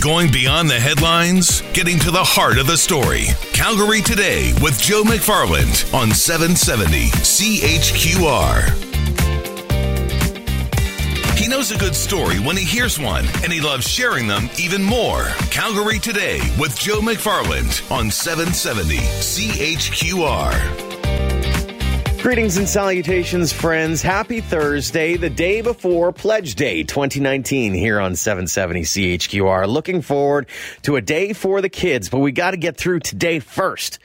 Going beyond the headlines, getting to the heart of the story. Calgary Today with Joe McFarland on 770 CHQR. He knows a good story when he hears one, and he loves sharing them even more. Calgary Today with Joe McFarland on 770 CHQR. Greetings and salutations, friends. Happy Thursday, the day before Pledge Day 2019 here on 770 CHQR. Looking forward to a day for the kids, but we got to get through today first.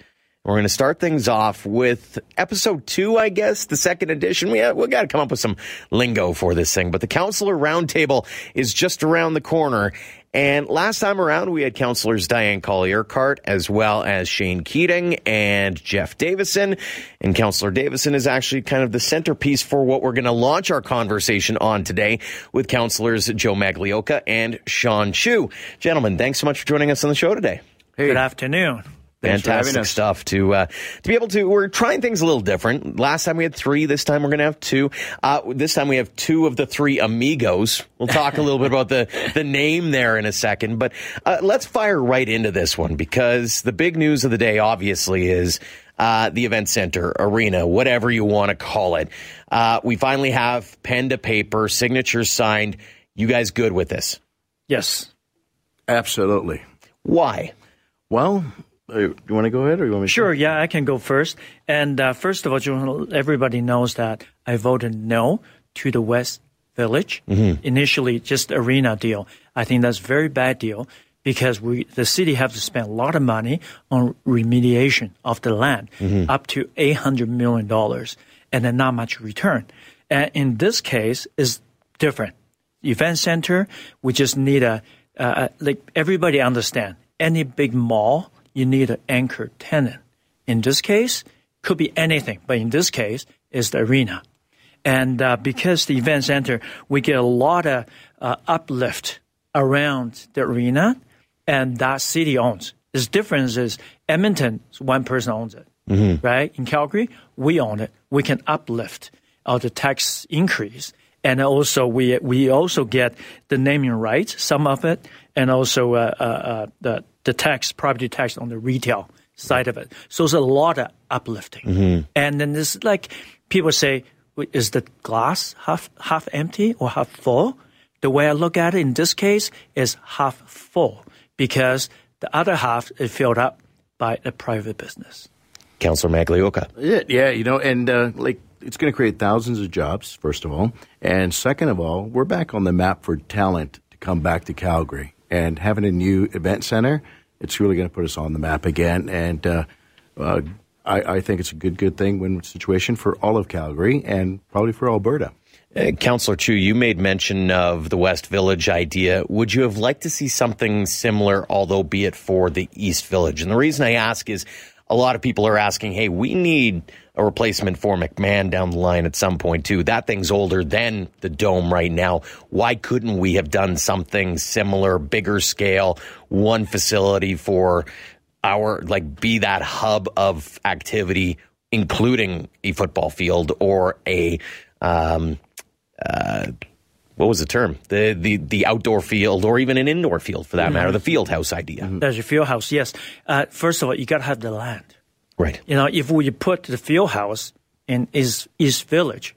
We're going to start things off with episode two, I guess, the second edition. We uh, we got to come up with some lingo for this thing, but the counselor roundtable is just around the corner. And last time around, we had counselors Diane Colley-Urquhart as well as Shane Keating and Jeff Davison. And Counselor Davison is actually kind of the centerpiece for what we're going to launch our conversation on today with counselors Joe Magliocca and Sean Chu. Gentlemen, thanks so much for joining us on the show today. Hey. Good afternoon. Fantastic stuff to uh, to be able to. We're trying things a little different. Last time we had three. This time we're going to have two. Uh, this time we have two of the three amigos. We'll talk a little bit about the the name there in a second. But uh, let's fire right into this one because the big news of the day, obviously, is uh, the event center, arena, whatever you want to call it. Uh, we finally have pen to paper, signatures signed. You guys good with this? Yes, absolutely. Why? Well, you want to go ahead, or you want me? Sure. To? Yeah, I can go first. And uh, first of all, everybody knows that I voted no to the West Village. Mm-hmm. Initially, just arena deal. I think that's a very bad deal because we the city have to spend a lot of money on remediation of the land, mm-hmm. up to eight hundred million dollars, and then not much return. And in this case, is different. Event center, we just need a uh, like everybody understand. Any big mall you need an anchor tenant. In this case, could be anything, but in this case, is the arena. And uh, because the event center, we get a lot of uh, uplift around the arena, and that city owns. The difference is Edmonton, one person owns it, mm-hmm. right? In Calgary, we own it. We can uplift of the tax increase, and also we we also get the naming rights, some of it, and also uh, uh, uh the the tax, property tax on the retail side of it. So it's a lot of uplifting. Mm-hmm. And then there's like people say, is the glass half half empty or half full? The way I look at it in this case is half full because the other half is filled up by a private business. Councillor Magliocca. Yeah, yeah, you know, and uh, like it's going to create thousands of jobs, first of all. And second of all, we're back on the map for talent to come back to Calgary and having a new event center, it's really going to put us on the map again. And uh, uh, I, I, think it's a good, good thing win situation for all of Calgary and probably for Alberta. Uh, Councillor Chu, you made mention of the West Village idea. Would you have liked to see something similar, although be it for the East Village? And the reason I ask is a lot of people are asking, hey, we need a replacement for McMahon down the line at some point too. That thing's older than the dome right now. Why couldn't we have done something similar, bigger scale, one facility for our like be that hub of activity, including a football field or a um, uh, what was the term? The the the outdoor field or even an indoor field for that mm-hmm. matter, the field house idea. Mm-hmm. There's a field house, yes. Uh, first of all, you got to have the land. Right. You know, if we put the field house in East, East Village,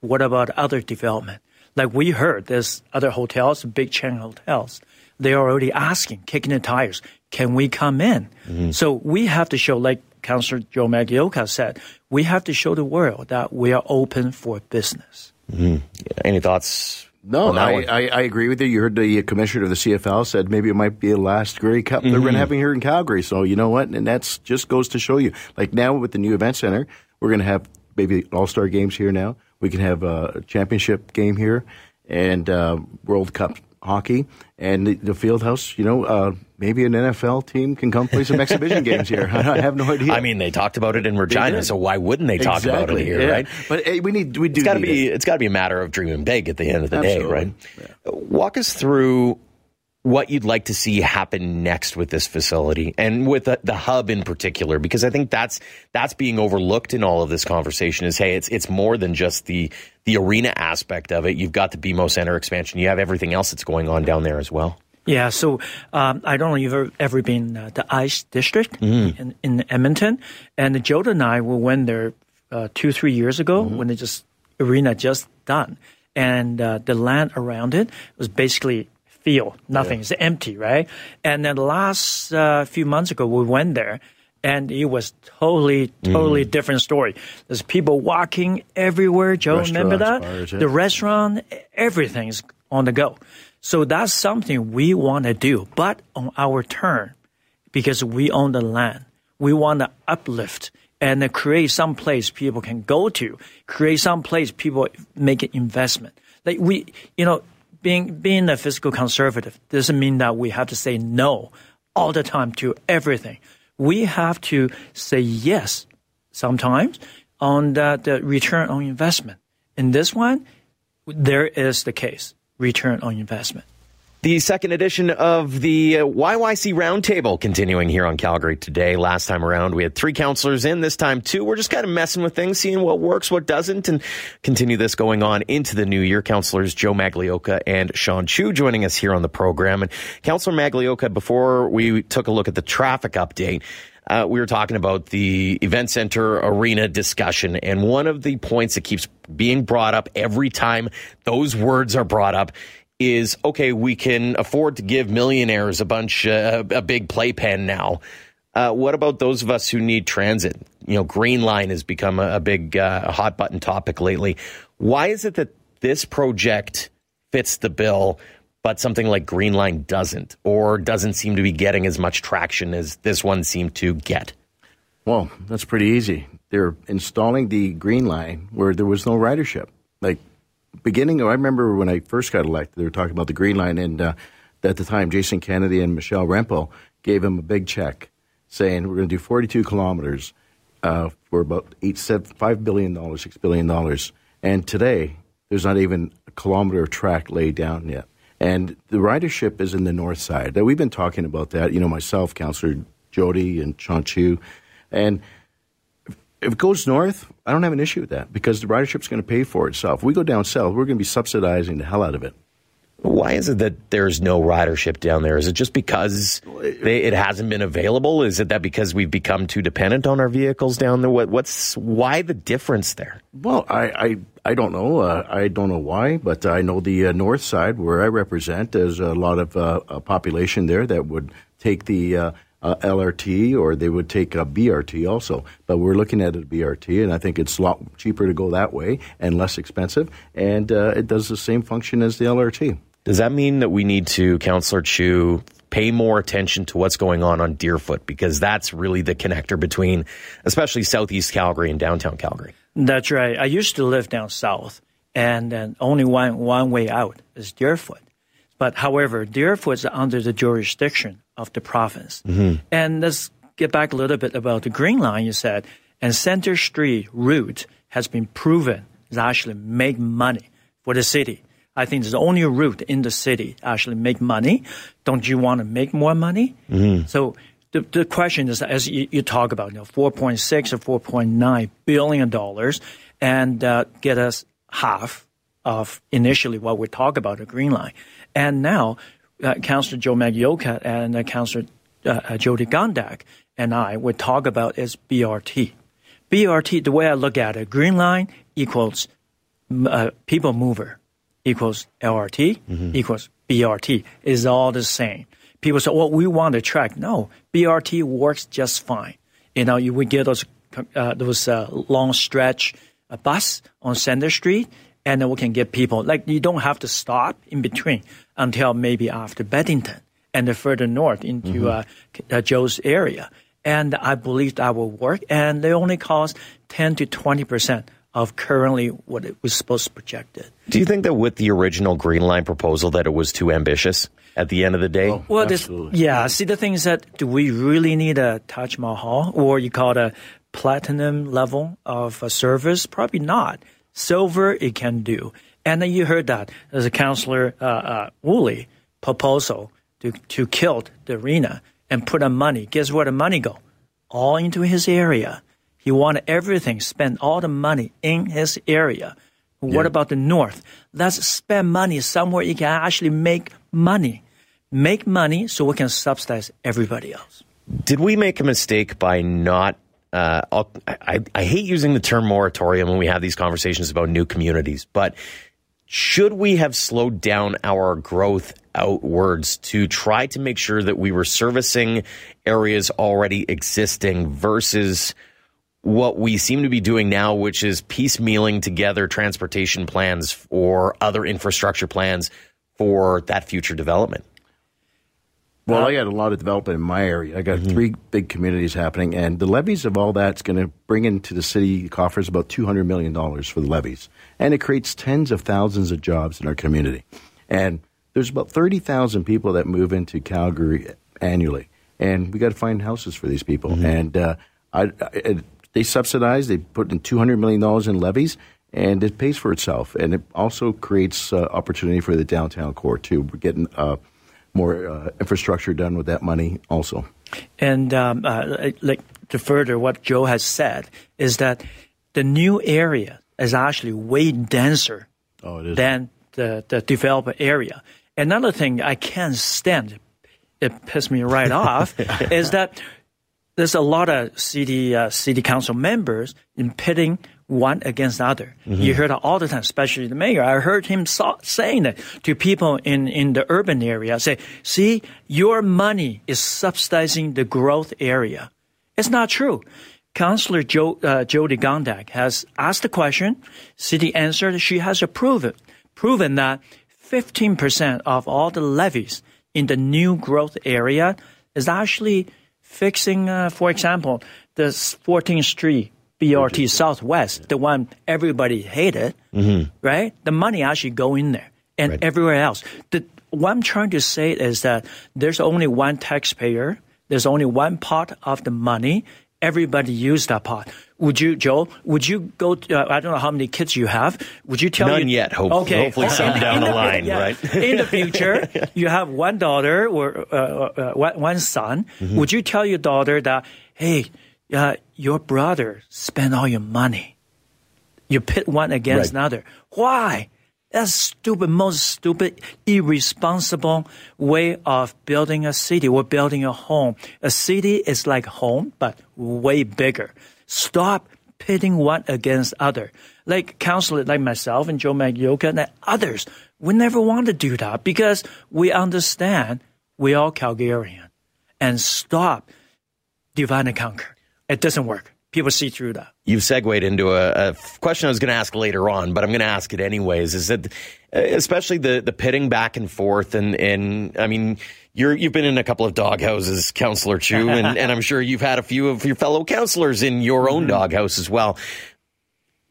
what about other development? Like we heard, there's other hotels, big chain hotels. They're already asking, kicking the tires, can we come in? Mm-hmm. So we have to show, like Councillor Joe Magliocca said, we have to show the world that we are open for business. Mm-hmm. Any thoughts no, I, I, I, agree with you. You heard the commissioner of the CFL said maybe it might be the last Grey Cup mm-hmm. they're going to have here in Calgary. So you know what? And that's just goes to show you. Like now with the new event center, we're going to have maybe All Star games here now. We can have a championship game here and uh, World Cup hockey and the, the field house. You know, uh, maybe an NFL team can come play some exhibition games here. I have no idea. I mean, they talked about it in Regina, so why wouldn't they talk exactly, about it here, yeah. right? But hey, we need we do. It's got to be it. it's got to be a matter of dreaming big at the end of the Absolutely. day, right? Yeah. Walk us through what you'd like to see happen next with this facility and with the, the, hub in particular because I think that's that's being overlooked in all of this conversation is hey it's it's more than just the the arena aspect of it. You've got the BMO Center expansion. You have everything else that's going on down there as well. Yeah, so um, I don't know if you've ever, ever been uh, the Ice District in, in Edmonton, and Joe and I we went there uh, two three years ago when the just arena just done, and uh, the land around it was basically field, nothing, it's empty, right? And then the last uh, few months ago we went there. And it was totally, totally different story. There's people walking everywhere. Joe, remember that? Bars, yeah. The restaurant, everything's on the go. So that's something we want to do, but on our turn, because we own the land. We want to uplift and create some place people can go to, create some place people make an investment. Like we, you know, being being a fiscal conservative doesn't mean that we have to say no all the time to everything. We have to say yes sometimes on the, the return on investment. In this one, there is the case return on investment. The second edition of the uh, YYC Roundtable continuing here on Calgary today. Last time around, we had three counselors in. This time, two. We're just kind of messing with things, seeing what works, what doesn't, and continue this going on into the new year. Counselors Joe Magliocca and Sean Chu joining us here on the program. And Counselor Magliocca, before we took a look at the traffic update, uh, we were talking about the event center arena discussion. And one of the points that keeps being brought up every time those words are brought up is okay, we can afford to give millionaires a bunch, uh, a big playpen now. Uh, what about those of us who need transit? You know, Green Line has become a, a big uh, hot button topic lately. Why is it that this project fits the bill, but something like Green Line doesn't, or doesn't seem to be getting as much traction as this one seemed to get? Well, that's pretty easy. They're installing the green line where there was no ridership. Like beginning, I remember when I first got elected, they were talking about the green line, and uh, at the time, Jason Kenney and Michelle Rempel gave him a big check, saying we're going to do 42 kilometers uh, for about billion dollars, six billion dollars." And today, there's not even a kilometer of track laid down yet. And the ridership is in the north side. Now, We've been talking about that. You know, myself, Councillor Jodi, and Sean Chu, and if it goes north, I don't have an issue with that because the ridership's going to pay for itself. If we go down south, we're going to be subsidizing the hell out of it. Why is it that there's no ridership down there? Is it just because they, it hasn't been available? Is it that because we've become too dependent on our vehicles down there? What, what's why the difference there? Well, I, I, I don't know. Uh, I don't know why, but I know the uh, north side where I represent, there's a lot of uh, population there that would take the uh, LRT or they would take a BRT also. But we're looking at a BRT, and I think it's a lot cheaper to go that way and less expensive, and uh, it does the same function as the LRT. Does that mean that we need to, Councillor Chu, pay more attention to what's going on on Deerfoot? Because that's really the connector between, especially Southeast Calgary and downtown Calgary. That's right. I used to live down south, and then only one, one way out is Deerfoot. But however, Deerfoot is under the jurisdiction of the province. And let's get back a little bit about the Green Line you said. And Center Street route has been proven is actually make money for the city. I think it's the only route in the city actually make money. Don't you want to make more money? So the, the question is, as you, you talk about, you know, 4.6 or 4.9 billion dollars, and uh, get us half of initially what we talk about the Green Line, and now uh, Councillor Joe Magliocca and uh, Councillor uh, uh, Jodi Gondek and I would talk about is BRT. BRT, the way I look at it, Green Line equals uh, people mover equals LRT equals BRT is all the same. People say, "Well, we want to track." No, BRT works just fine. You know, you would get those uh, those uh, long stretch uh, bus on Center Street, and then we can get people like you don't have to stop in between until maybe after Beddington and further north into uh, uh, Joe's area. And I believe that will work. And they only cost 10 to 20 percent of currently what it was supposed to project it. Do you think that with the original Green Line proposal that it was too ambitious at the end of the day? Oh. Well, this, yeah. See, the thing is that do we really need a Taj Mahal or you call it a platinum level of a service? Probably not. Silver, it can do. And then you heard that as a councillor, uh, uh, Woolley proposal to, to kill the arena and put on money. Guess where the money go? All into his area. He wanted everything, spend all the money in his area. What about the north? Let's spend money somewhere you can actually make money. make money so we can subsidize everybody else. Did we make a mistake by not? Uh, I, I hate using the term moratorium when we have these conversations about new communities, but should we have slowed down our growth outwards to try to make sure that we were servicing areas already existing versus what we seem to be doing now, which is piecemealing together transportation plans or other infrastructure plans for that future development? Well, I got a lot of development in my area. I got mm-hmm. three big communities happening, and the levies of all that's going to bring into the city coffers about two hundred million dollars for the levies, and it creates tens of thousands of jobs in our community. And there's about thirty thousand people that move into Calgary annually, and we got to find houses for these people. Mm-hmm. And uh, I, I, they subsidize. They put in two hundred million dollars in levies, and it pays for itself. And it also creates uh, opportunity for the downtown core too. We're getting uh, more uh, infrastructure done with that money also. And um, uh, like to further what Joe has said is that the new area is actually way denser oh, than the, the developed area. Another thing I can't stand, it pissed me right off, is that there's a lot of city uh, city council members in pitting one against the other. Mm-hmm. You hear that all the time, especially the mayor. I heard him so- saying that to people in, in the urban area. Say, see, your money is subsidizing the growth area. It's not true. Councillor jo- uh, Jodi Gondek has asked the question. City answered. She has approved it, proven that 15% of all the levies in the new growth area is actually fixing, uh, for example, the 14th Street BRT Southwest, the one everybody hated, mm-hmm. right? The money actually go in there and right. everywhere else. The, what I'm trying to say is that there's only one taxpayer. There's only one pot of the money. Everybody use that pot. Would you, Joe? Would you go? To, uh, I don't know how many kids you have. Would you tell none you, yet? Hope, okay. hopefully, some down the, the line, yeah. right? in the future, you have one daughter or uh, uh one son. Mm-hmm. Would you tell your daughter that, hey, uh, your brother spent all your money. You pit one against right. another. Why? That's stupid, most stupid, irresponsible way of building a city or building a home. A city is like home, but way bigger. Stop pitting one against other. Like counselors like myself and Joe Magliocca and others, we never want to do that because we understand we are Calgarian. And stop divide and conquer. It doesn't work. People see through that. You've segued into a, a question I was going to ask later on, but I'm going to ask it anyways. Is that uh, especially the the pitting back and forth, and and I mean, you're you've been in a couple of doghouses, Councillor Chu, and, and I'm sure you've had a few of your fellow counselors in your own mm-hmm. doghouse as well.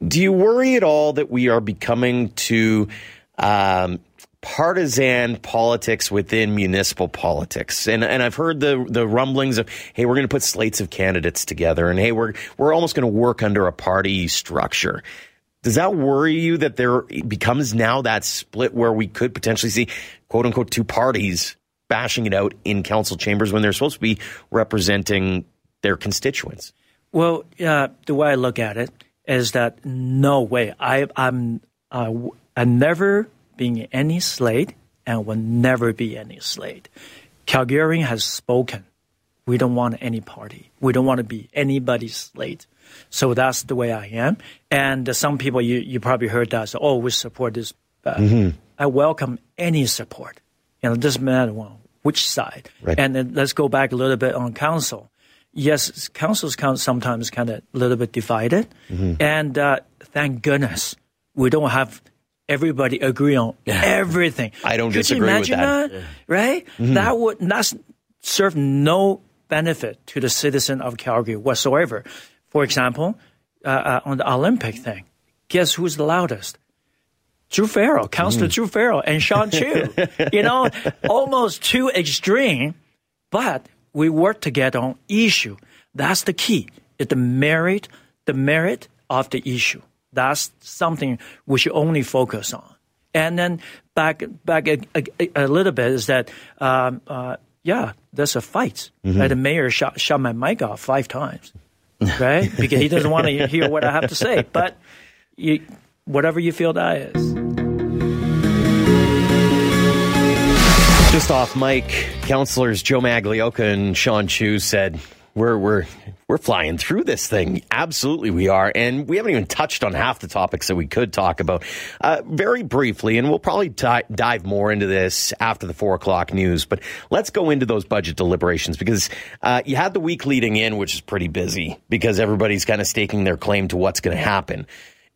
Do you worry at all that we are becoming too um, partisan politics within municipal politics. And and I've heard the the rumblings of hey, we're going to put slates of candidates together and hey, we're we're almost going to work under a party structure. Does that worry you that there becomes now that split where we could potentially see quote unquote two parties bashing it out in council chambers when they're supposed to be representing their constituents? Well, uh, the way I look at it is that no way. I, I'm uh, I never being any slate and will never be any slate. Calgarian has spoken. We don't want any party. We don't want to be anybody's slate. So that's the way I am. And some people, you, you probably heard that, so, oh, we support this. Uh, mm-hmm. I welcome any support. You know, it doesn't matter well, which side. Right. And then let's go back a little bit on council. Yes, councils sometimes kind of a little bit divided. Mm-hmm. And uh, thank goodness we don't have everybody agree on everything. I don't Could disagree you imagine with that. that? Right? Mm-hmm. That would not serve no benefit to the citizen of Calgary whatsoever. For example, uh, uh, on the Olympic thing, guess who's the loudest? Druh Farrell, Councillor mm. Druh Farrell, and Sean Chu. you know, almost too extreme, but we work together on issue. That's the key. It's the merit, the merit of the issue. That's something we should only focus on. And then back back a, a, a little bit is that um, uh, yeah, there's a fight. Mm-hmm. Right? The mayor shot shot my mic off five times, right? because he doesn't want to hear what I have to say. But you, whatever you feel that is. Just off mic, counselors Joe Maglioka and Sean Chu said, we're, we're, we're flying through this thing. Absolutely, we are. And we haven't even touched on half the topics that we could talk about. Uh, very briefly, and we'll probably di- dive more into this after the four o'clock news, but let's go into those budget deliberations because uh, you had the week leading in, which is pretty busy because everybody's kind of staking their claim to what's going to happen.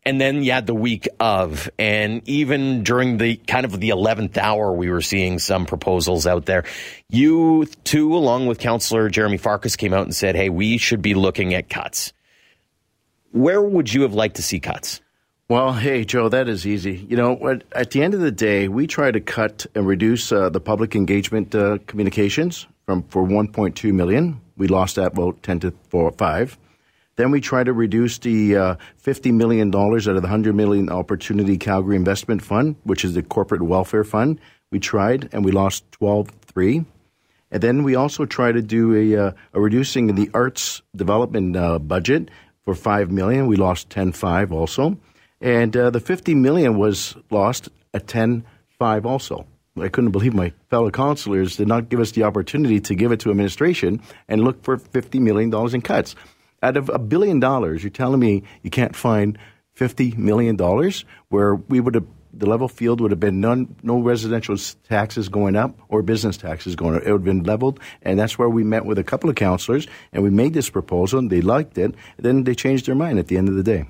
And then you had the week of, and even during the kind of the 11th hour, we were seeing some proposals out there. You too, along with Councillor Jeromy Farkas, came out and said, hey, we should be looking at cuts. Where would you have liked to see cuts? Well, hey, Joe, that is easy. You know, at the end of the day, we try to cut and reduce uh, the public engagement uh, communications from for 1.2 million. We lost that vote 10 to 4, 5. Then we try to reduce the uh, $50 million out of the 100 million Opportunity Calgary Investment Fund, which is the corporate welfare fund. We tried and we lost 12 3. And then we also try to do a, uh, a reducing the arts development uh, budget for 5 million. We lost 10 5 also. And uh, the 50 million was lost at 10 5 also. I couldn't believe my fellow councillors did not give us the opportunity to give it to administration and look for $50 million in cuts out of a billion dollars, you're telling me you can't find $50 million where we would have the level field would have been none, no residential taxes going up or business taxes going up. It would have been leveled, and that's where we met with a couple of councillors, and we made this proposal, and they liked it. Then they changed their mind at the end of the day.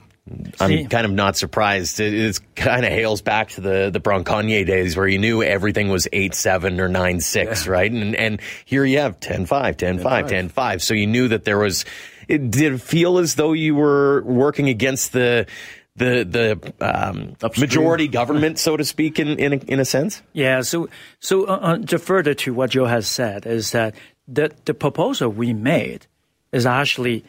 I'm kind of not surprised. It kind of hails back to the the Bronconnier days where you knew everything was 8-7 or 9-6, yeah. right? And and here you have 10-5, 10-5, 10-5. So you knew that there was it did feel as though you were working against the the the um, majority government, so to speak, in in a, in a sense. Yeah. So so uh, uh, to further to what Joe has said is that the the proposal we made is actually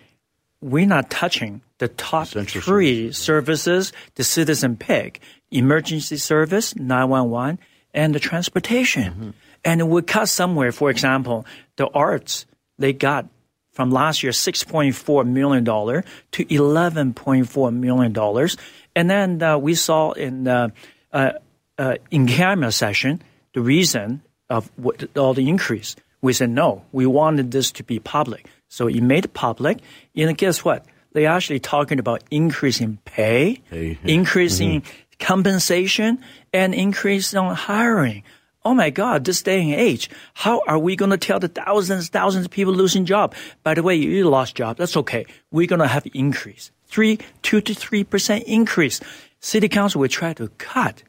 we're not touching the top three services the citizen pick: emergency service, nine one one, and the transportation. Mm-hmm. And we cut somewhere. For example, the arts they got from last year $6.4 million to $11.4 million. And then uh, we saw in uh, uh, uh, in camera session the reason of what, all the increase. We said no, we wanted this to be public. So it made it public. And guess what? They're actually talking about increasing pay, hey, increasing mm-hmm. compensation, and increase on hiring oh my God, this day and age, how are we going to tell the thousands, thousands of people losing job? By the way, you lost job. That's okay. We're going to have increase. Three, two to three percent increase. City council will try to cut,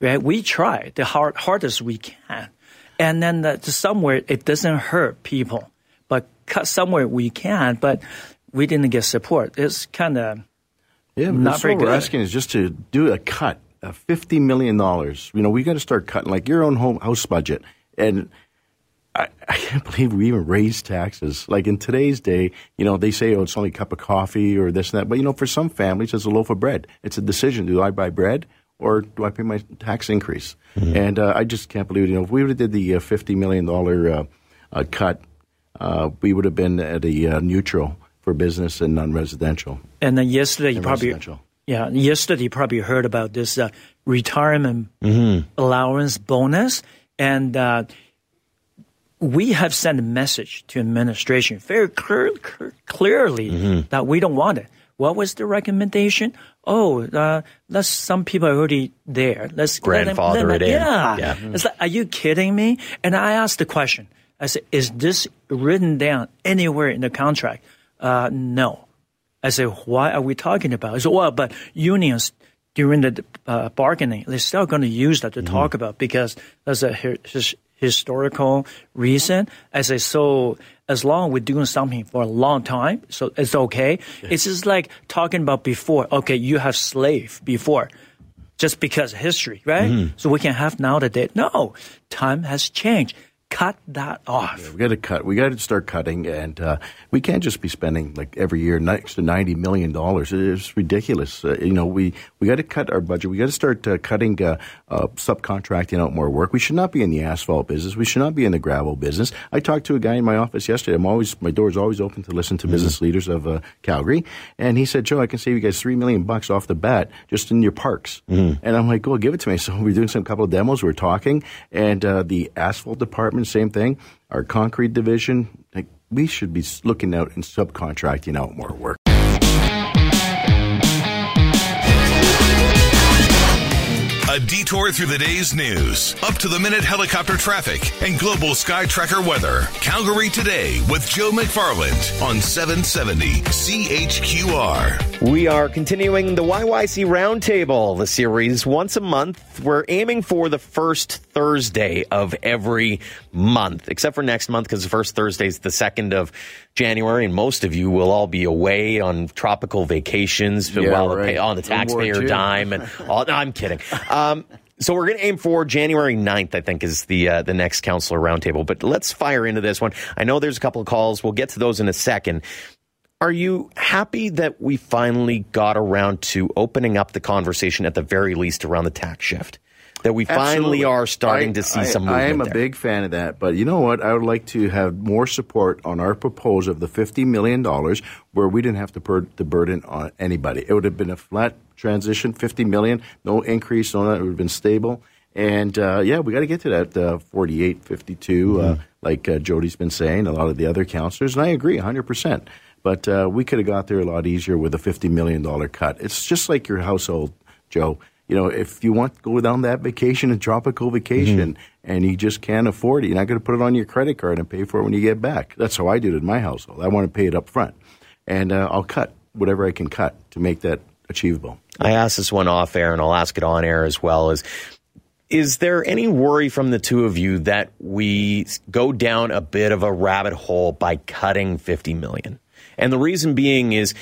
right? We try the hard, hardest we can. And then the, somewhere it doesn't hurt people, but cut somewhere we can, but we didn't get support. It's kind of yeah, not very what good. we're asking is just to do a cut uh, fifty million dollars. You know, we got to start cutting like your own home house budget, and I, I, can't believe we even raised taxes. Like in today's day, you know, they say, oh, it's only a cup of coffee or this and that. But, you know, for some families, it's a loaf of bread. It's a decision. Do I buy bread or do I pay my tax increase? Mm-hmm. And uh, I just can't believe, you know, if we would have did the uh, $50 million uh, uh, cut, uh, we would have been at a neutral for business and non-residential. And then yesterday, you probably yeah, yesterday you probably heard about this uh, retirement mm-hmm. allowance bonus, and uh, we have sent a message to administration very clear, clear, clearly mm-hmm. that we don't want it. What was the recommendation? Oh, uh, let's some people are already there. Let's grandfather them, it in. Yeah, yeah. It's like, are you kidding me? And I asked the question. I said, is this written down anywhere in the contract? Uh, no. I said, why are we talking about? I said, well, but unions during the uh, bargaining, they're still going to use that to mm-hmm. talk about because that's a his, historical reason. I say, so as long as we're doing something for a long time, so it's okay. It's just like talking about before. Okay, you have slave before. Just because of history, right? Mm-hmm. So we can have now that No, time has changed. Cut that off. We got to cut. We got to start cutting, and uh, we can't just be spending like every year next to ninety million dollars. It's ridiculous. Uh, you know, we we got to cut our budget. We got to start uh, cutting uh, uh, subcontracting out more work. We should not be in the asphalt business. We should not be in the gravel business. I talked to a guy in my office yesterday. I'm always my door is always open to listen to mm-hmm. business leaders of uh, Calgary, and he said, "Joe, I can save you guys three million bucks off the bat just in your parks." Mm-hmm. And I'm like, "Well, give it to me." So we're doing some couple of demos. We're talking, and the asphalt department same thing. Our concrete division, like, we should be looking out and subcontracting out more work. A detour through the day's news, up to the minute helicopter traffic, and global sky tracker weather. Calgary today with Joe McFarland on 770 CHQR. We are continuing the YYC Roundtable, the series once a month. We're aiming for the first Thursday of every month, except for next month because the first Thursday is the second of January, and most of you will all be away on tropical vacations yeah, while right. pay, on the taxpayer dime. And all, no, I'm kidding. Um, so we're going to aim for January 9th, I think, is the uh, the next counselor roundtable. But let's fire into this one. I know there's a couple of calls. We'll get to those in a second. Are you happy that we finally got around to opening up the conversation at the very least around the tax shift? That we Absolutely. finally are starting I, to see I, some movement. I am a there. big fan of that, but you know what? I would like to have more support on our proposal of the fifty million dollars, where we didn't have to put the burden on anybody. It would have been a flat transition, 50 million, no increase on it. It would have been stable. And uh, yeah, we got to get to that uh, 48, 52, uh, mm-hmm. uh, like uh, Jodi's been saying, a lot of the other counselors, and I agree 100%. But uh, we could have got there a lot easier with a $50 million cut. It's just like your household, Joe you know, if you want to go down that vacation, a tropical vacation, mm-hmm. and you just can't afford it, you're not going to put it on your credit card and pay for it when you get back. That's how I did it in my household. I want to pay it up front, and uh, I'll cut whatever I can cut to make that achievable. I asked this one off air, and I'll ask it on air as well. Is is there any worry from the two of you that we go down a bit of a rabbit hole by cutting 50 million? And the reason being is,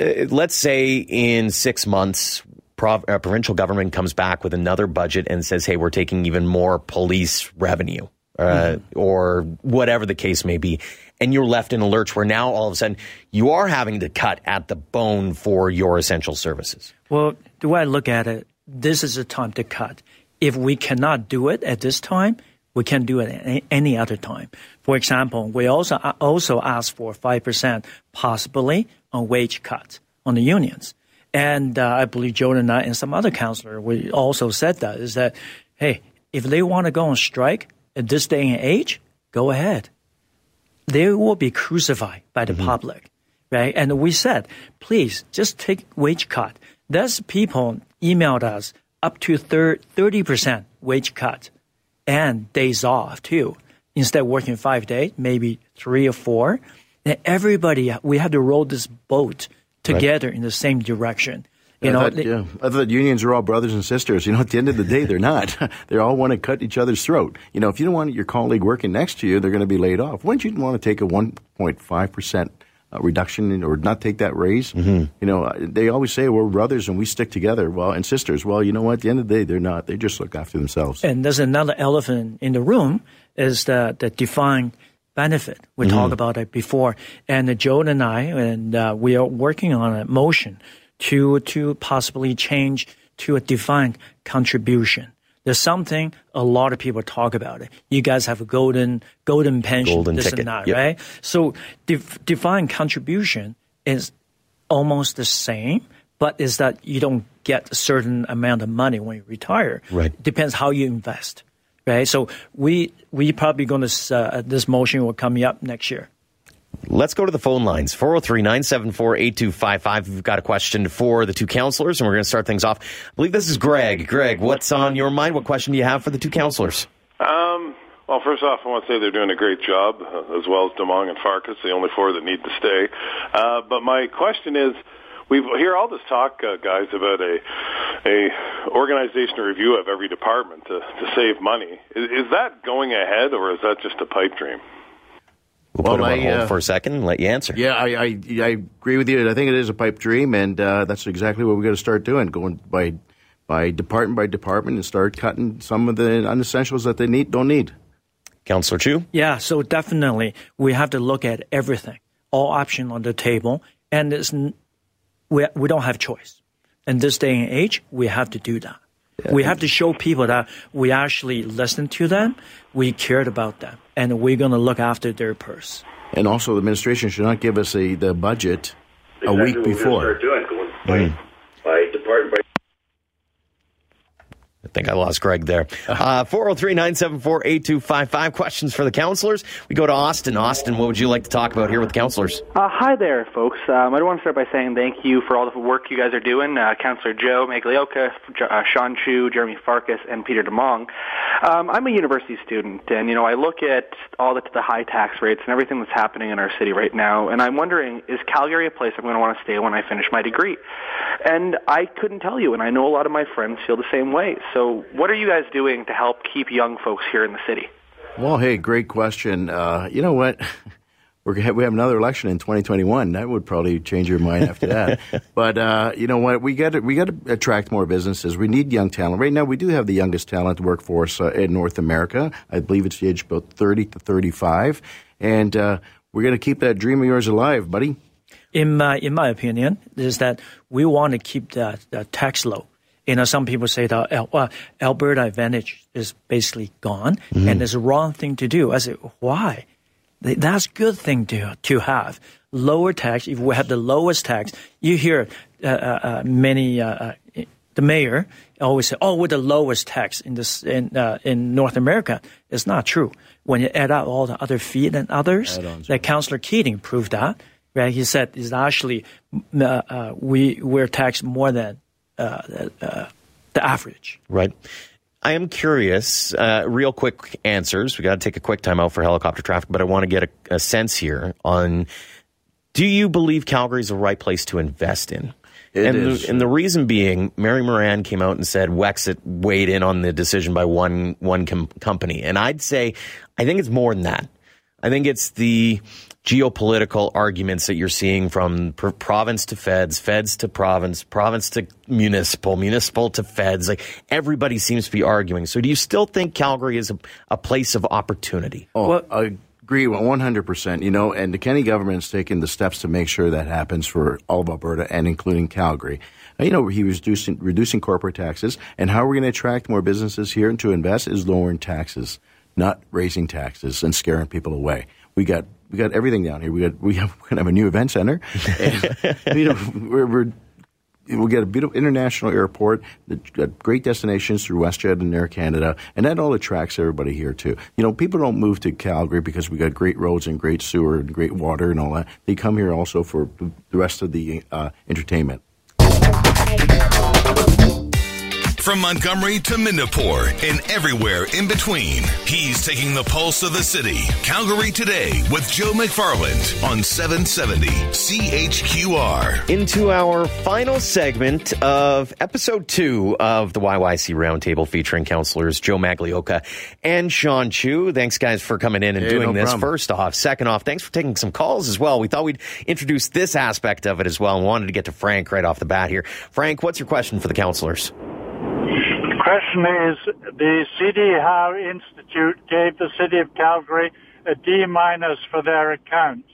uh, let's say in six months prov- uh, provincial government comes back with another budget and says, hey, we're taking even more police revenue. Uh, mm-hmm. Or whatever the case may be, and you're left in a lurch where now all of a sudden you are having to cut at the bone for your essential services. Well, the way I look at it, this is a time to cut. If we cannot do it at this time, we can do it at any other time. For example, we also also ask for five percent, possibly on wage cuts on the unions. And uh, I believe Jordan and I and some other counselor we also said that is that, hey, if they want to go on strike at this day and age, go ahead. They will be crucified by the mm-hmm. public, right? And we said, please just take wage cut. There's people emailed us up to 30% wage cut and days off too. Instead of working five days, maybe three or four. And everybody, we have to roll this boat together right. in the same direction. You know, I thought, they, yeah, I thought unions are all brothers and sisters. You know, at the end of the day, they're not. they all want to cut each other's throat. You know, if you don't want your colleague working next to you, they're going to be laid off. Wouldn't you want to take a 1.5 percent uh, reduction or not take that raise? Mm-hmm. You know, uh, they always say we're brothers and we stick together. Well, and sisters. Well, you know what? At the end of the day, they're not. They just look after themselves. And there's another elephant in the room is the the defined benefit. We mm-hmm. talked about it before, and uh, Joe and I, and uh, we are working on a motion to to possibly change to a defined contribution. There's something a lot of people talk about it. You guys have a golden golden pension, golden this ticket. and that, yep. right? So def- defined contribution is almost the same, but is that you don't get a certain amount of money when you retire. Right. Depends how you invest right? So we we probably going to uh, this motion will come up next year. Let's go to the phone lines 403 974 8255. We've got a question for the two counselors, and we're going to start things off. I believe this is Greg. Greg, what's on your mind? What question do you have for the two counselors? Um, well, first off, I want to say they're doing a great job, uh, as well as Demong and Farkas, the only four that need to stay. Uh, but my question is, we hear all this talk, uh, guys, about a a organizational review of every department to, to save money. Is, is that going ahead, or is that just a pipe dream? We'll well, put him on hold uh, for a second and let you answer. Yeah, I, I, I agree with you. I think it is a pipe dream, and uh, that's exactly what we got to start doing. Going by by department by department and start cutting some of the unessentials that they need don't need. Councillor Chu. Yeah, so definitely we have to look at everything, all options on the table, and it's, we, we don't have choice. In this day and age, we have to do that. Yeah. We have to show people that we actually listen to them, we cared about them, and we're going to look after their purse. And also, the administration should not give us a the budget exactly a week before. Doing, going by, mm. by department by I think I lost Greg there. Uh, 403 974 8255. Questions for the counselors. We go to Austin. Austin, what would you like to talk about here with the counselors? Uh, hi there, folks. Um, I want to start by saying thank you for all the work you guys are doing. Uh, Councillor Joe Magliocca, uh, Sean Chu, Jeromy Farkas, and Peter DeMong. Um, I'm a university student, and you know I look at all the, the high tax rates and everything that's happening in our city right now, and I'm wondering, is Calgary a place I'm going to want to stay when I finish my degree? And I couldn't tell you, and I know a lot of my friends feel the same way. So, what are you guys doing to help keep young folks here in the city? Well, hey, great question. Uh, you know what? We're, we have another election in 2021. That would probably change your mind after that. but uh, you know what? We got to we got to attract more businesses. We need young talent. Right now, we do have the youngest talent workforce uh, in North America. I believe it's the age about 30 to 35, and uh, we're going to keep that dream of yours alive, buddy. In my in my opinion, is that we want to keep the, the tax low you know, some people say that uh, Alberta Advantage is basically gone, mm-hmm. and it's a wrong thing to do. I say, why? That's a good thing to to have lower tax. If we have the lowest tax, you hear uh, uh, uh many. Uh, uh, the mayor always say, "Oh, we're the lowest tax in this in in North America." It's not true. When you add up all the other fees and others, like Councillor Keating proved that. Right? He said it's actually we we're taxed more than uh, uh, the average. Right. I am curious, uh, real quick answers. We got to take a quick time out for helicopter traffic, but I want to get a, a sense here on do you believe Calgary is the right place to invest in? It and, is. The, and the reason being, Mary Moran came out and said Wexit weighed in on the decision by one one com- company, and I'd say I think it's more than that. I think it's the geopolitical arguments that you're seeing from pr- province to feds, feds to province, province to municipal, municipal to feds. Like everybody seems to be arguing. So do you still think Calgary is a, a place of opportunity? Oh, well, I agree 100%. You know, and the Kenney government has taken the steps to make sure that happens for all of Alberta and including Calgary. you know, he was reducing, reducing corporate taxes. And how we're going to attract more businesses here and to invest is lowering taxes, not raising taxes and scaring people away. We got we got everything down here. We got we have we're gonna have a new event center. And, you know, we're, we're we a beautiful international airport, got great destinations through WestJet and Air Canada, and that all attracts everybody here too. You know, people don't move to Calgary because we got great roads and great sewer and great water and all that. They come here also for the rest of the uh, entertainment. From Montgomery to Midnapore and everywhere in between, he's taking the pulse of the city. Calgary Today with Joe McFarland on 770 CHQR. Into our final segment of episode two of the YYC Roundtable featuring counselors Joe Magliocca and Sean Chu. Thanks, guys, for coming in and hey, doing no this. Problem. First off, second off, thanks for taking some calls as well. We thought we'd introduce this aspect of it as well and wanted to get to Frank right off the bat here. Frank, what's your question for the counselors? Question is the CD Howe Institute gave the city of Calgary a D minus for their accounts.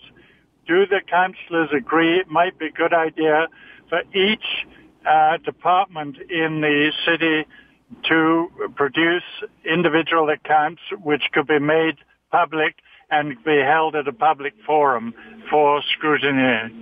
Do the councillors agree it might be a good idea for each uh, department in the city to produce individual accounts which could be made public and be held at a public forum for scrutiny?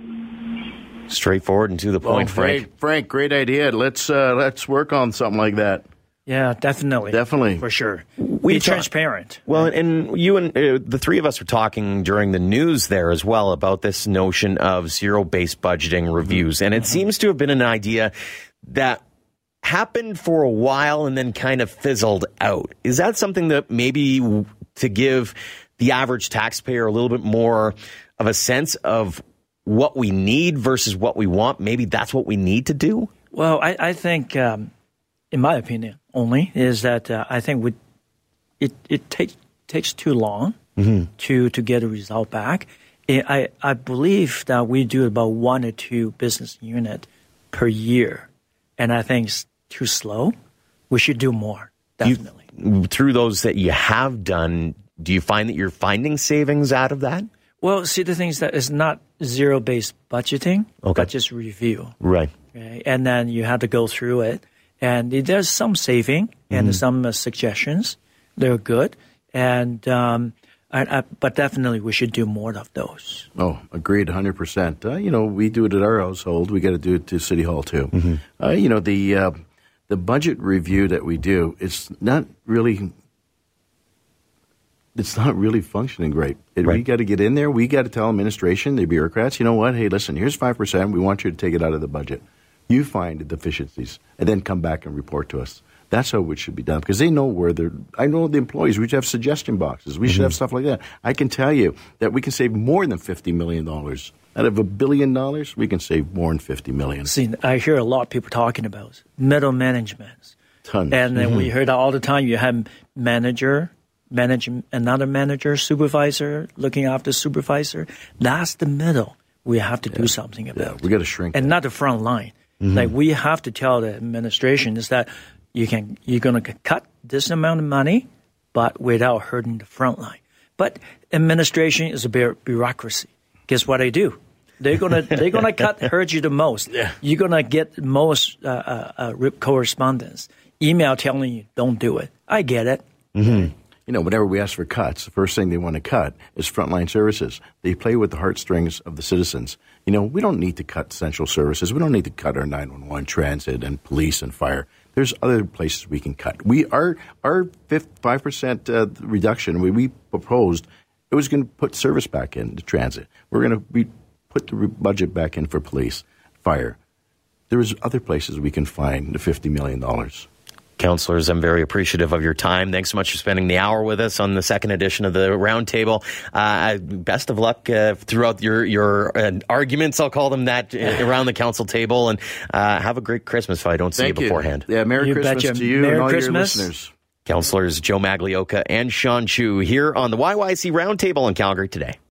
Straightforward and to the point, well, Frank. Frank. Frank, great idea. Let's uh, let's work on something like that. Yeah, definitely. Definitely. For sure. We Be transparent. Well, and you and uh, the three of us were talking during the news there as well about this notion of zero based budgeting reviews. And it mm-hmm. seems to have been an idea that happened for a while and then kind of fizzled out. Is that something that maybe to give the average taxpayer a little bit more of a sense of what we need versus what we want? Maybe that's what we need to do? Well, I, I think. Um, in my opinion, only is that uh, I think we, it it takes takes too long mm-hmm. to to get a result back. I I believe that we do about one or two business unit per year, and I think it's too slow. We should do more. Definitely. You, through those that you have done, do you find that you're finding savings out of that? Well, see, the thing is that it's not zero based budgeting, Okay. but just review. Right. Okay? And then you have to go through it. And there's some saving and some uh, suggestions. They're good. And, um, I, I, but definitely we should do more of those. Oh, agreed, hundred percent. Uh, you know, we do it at our household. We got to do it to City Hall too. Uh, you know, the uh, the budget review that we do, it's not really. It's not really functioning great. It, We Right. got to get in there. We got to tell administration, the bureaucrats, you know what? Hey, listen, here's five percent. We want you to take it out of the budget. You find the deficiencies, and then come back and report to us. That's how it should be done because they know where they're. I know the employees. We should have suggestion boxes. We should have mm-hmm. stuff like that. I can tell you that we can save more than fifty million dollars out of a billion dollars. We can save more than fifty million. See, I hear a lot of people talking about middle management. Tons. And then we mm-hmm. heard all the time you have manager, manage another manager, supervisor looking after supervisor. That's the middle. We have to do something about. Yeah, we gotta shrink and that. not the front line. Like we have to tell the administration is that you can you're going to cut this amount of money, but without hurting the front line. But administration is a bureaucracy. Guess what they do? They're gonna they're gonna cut hurt you the most. You're gonna get most uh, uh, uh, rip correspondence, email telling you don't do it. I get it. you know, whenever we ask for cuts, the first thing they want to cut is frontline services. They play with the heartstrings of the citizens. You know, we don't need to cut essential services. We don't need to cut our 911 transit and police and fire. There's other places we can cut. We our our five percent uh, reduction we, we proposed it was going to put service back into transit. We're going to put the budget back in for police, fire. There is other places we can find the fifty million dollars. Councillors, I'm very appreciative of your time. Thanks so much for spending the hour with us on the second edition of the roundtable. Uh, best of luck uh, throughout your your uh, arguments. I'll call them that uh, around the council table, and uh, have a great Christmas if I don't see you beforehand. Yeah, Merry You Christmas betcha. to you Merry and all Christmas. your listeners. Councillors Joe Magliocca and Sean Chu here on the YYC Roundtable in Calgary today.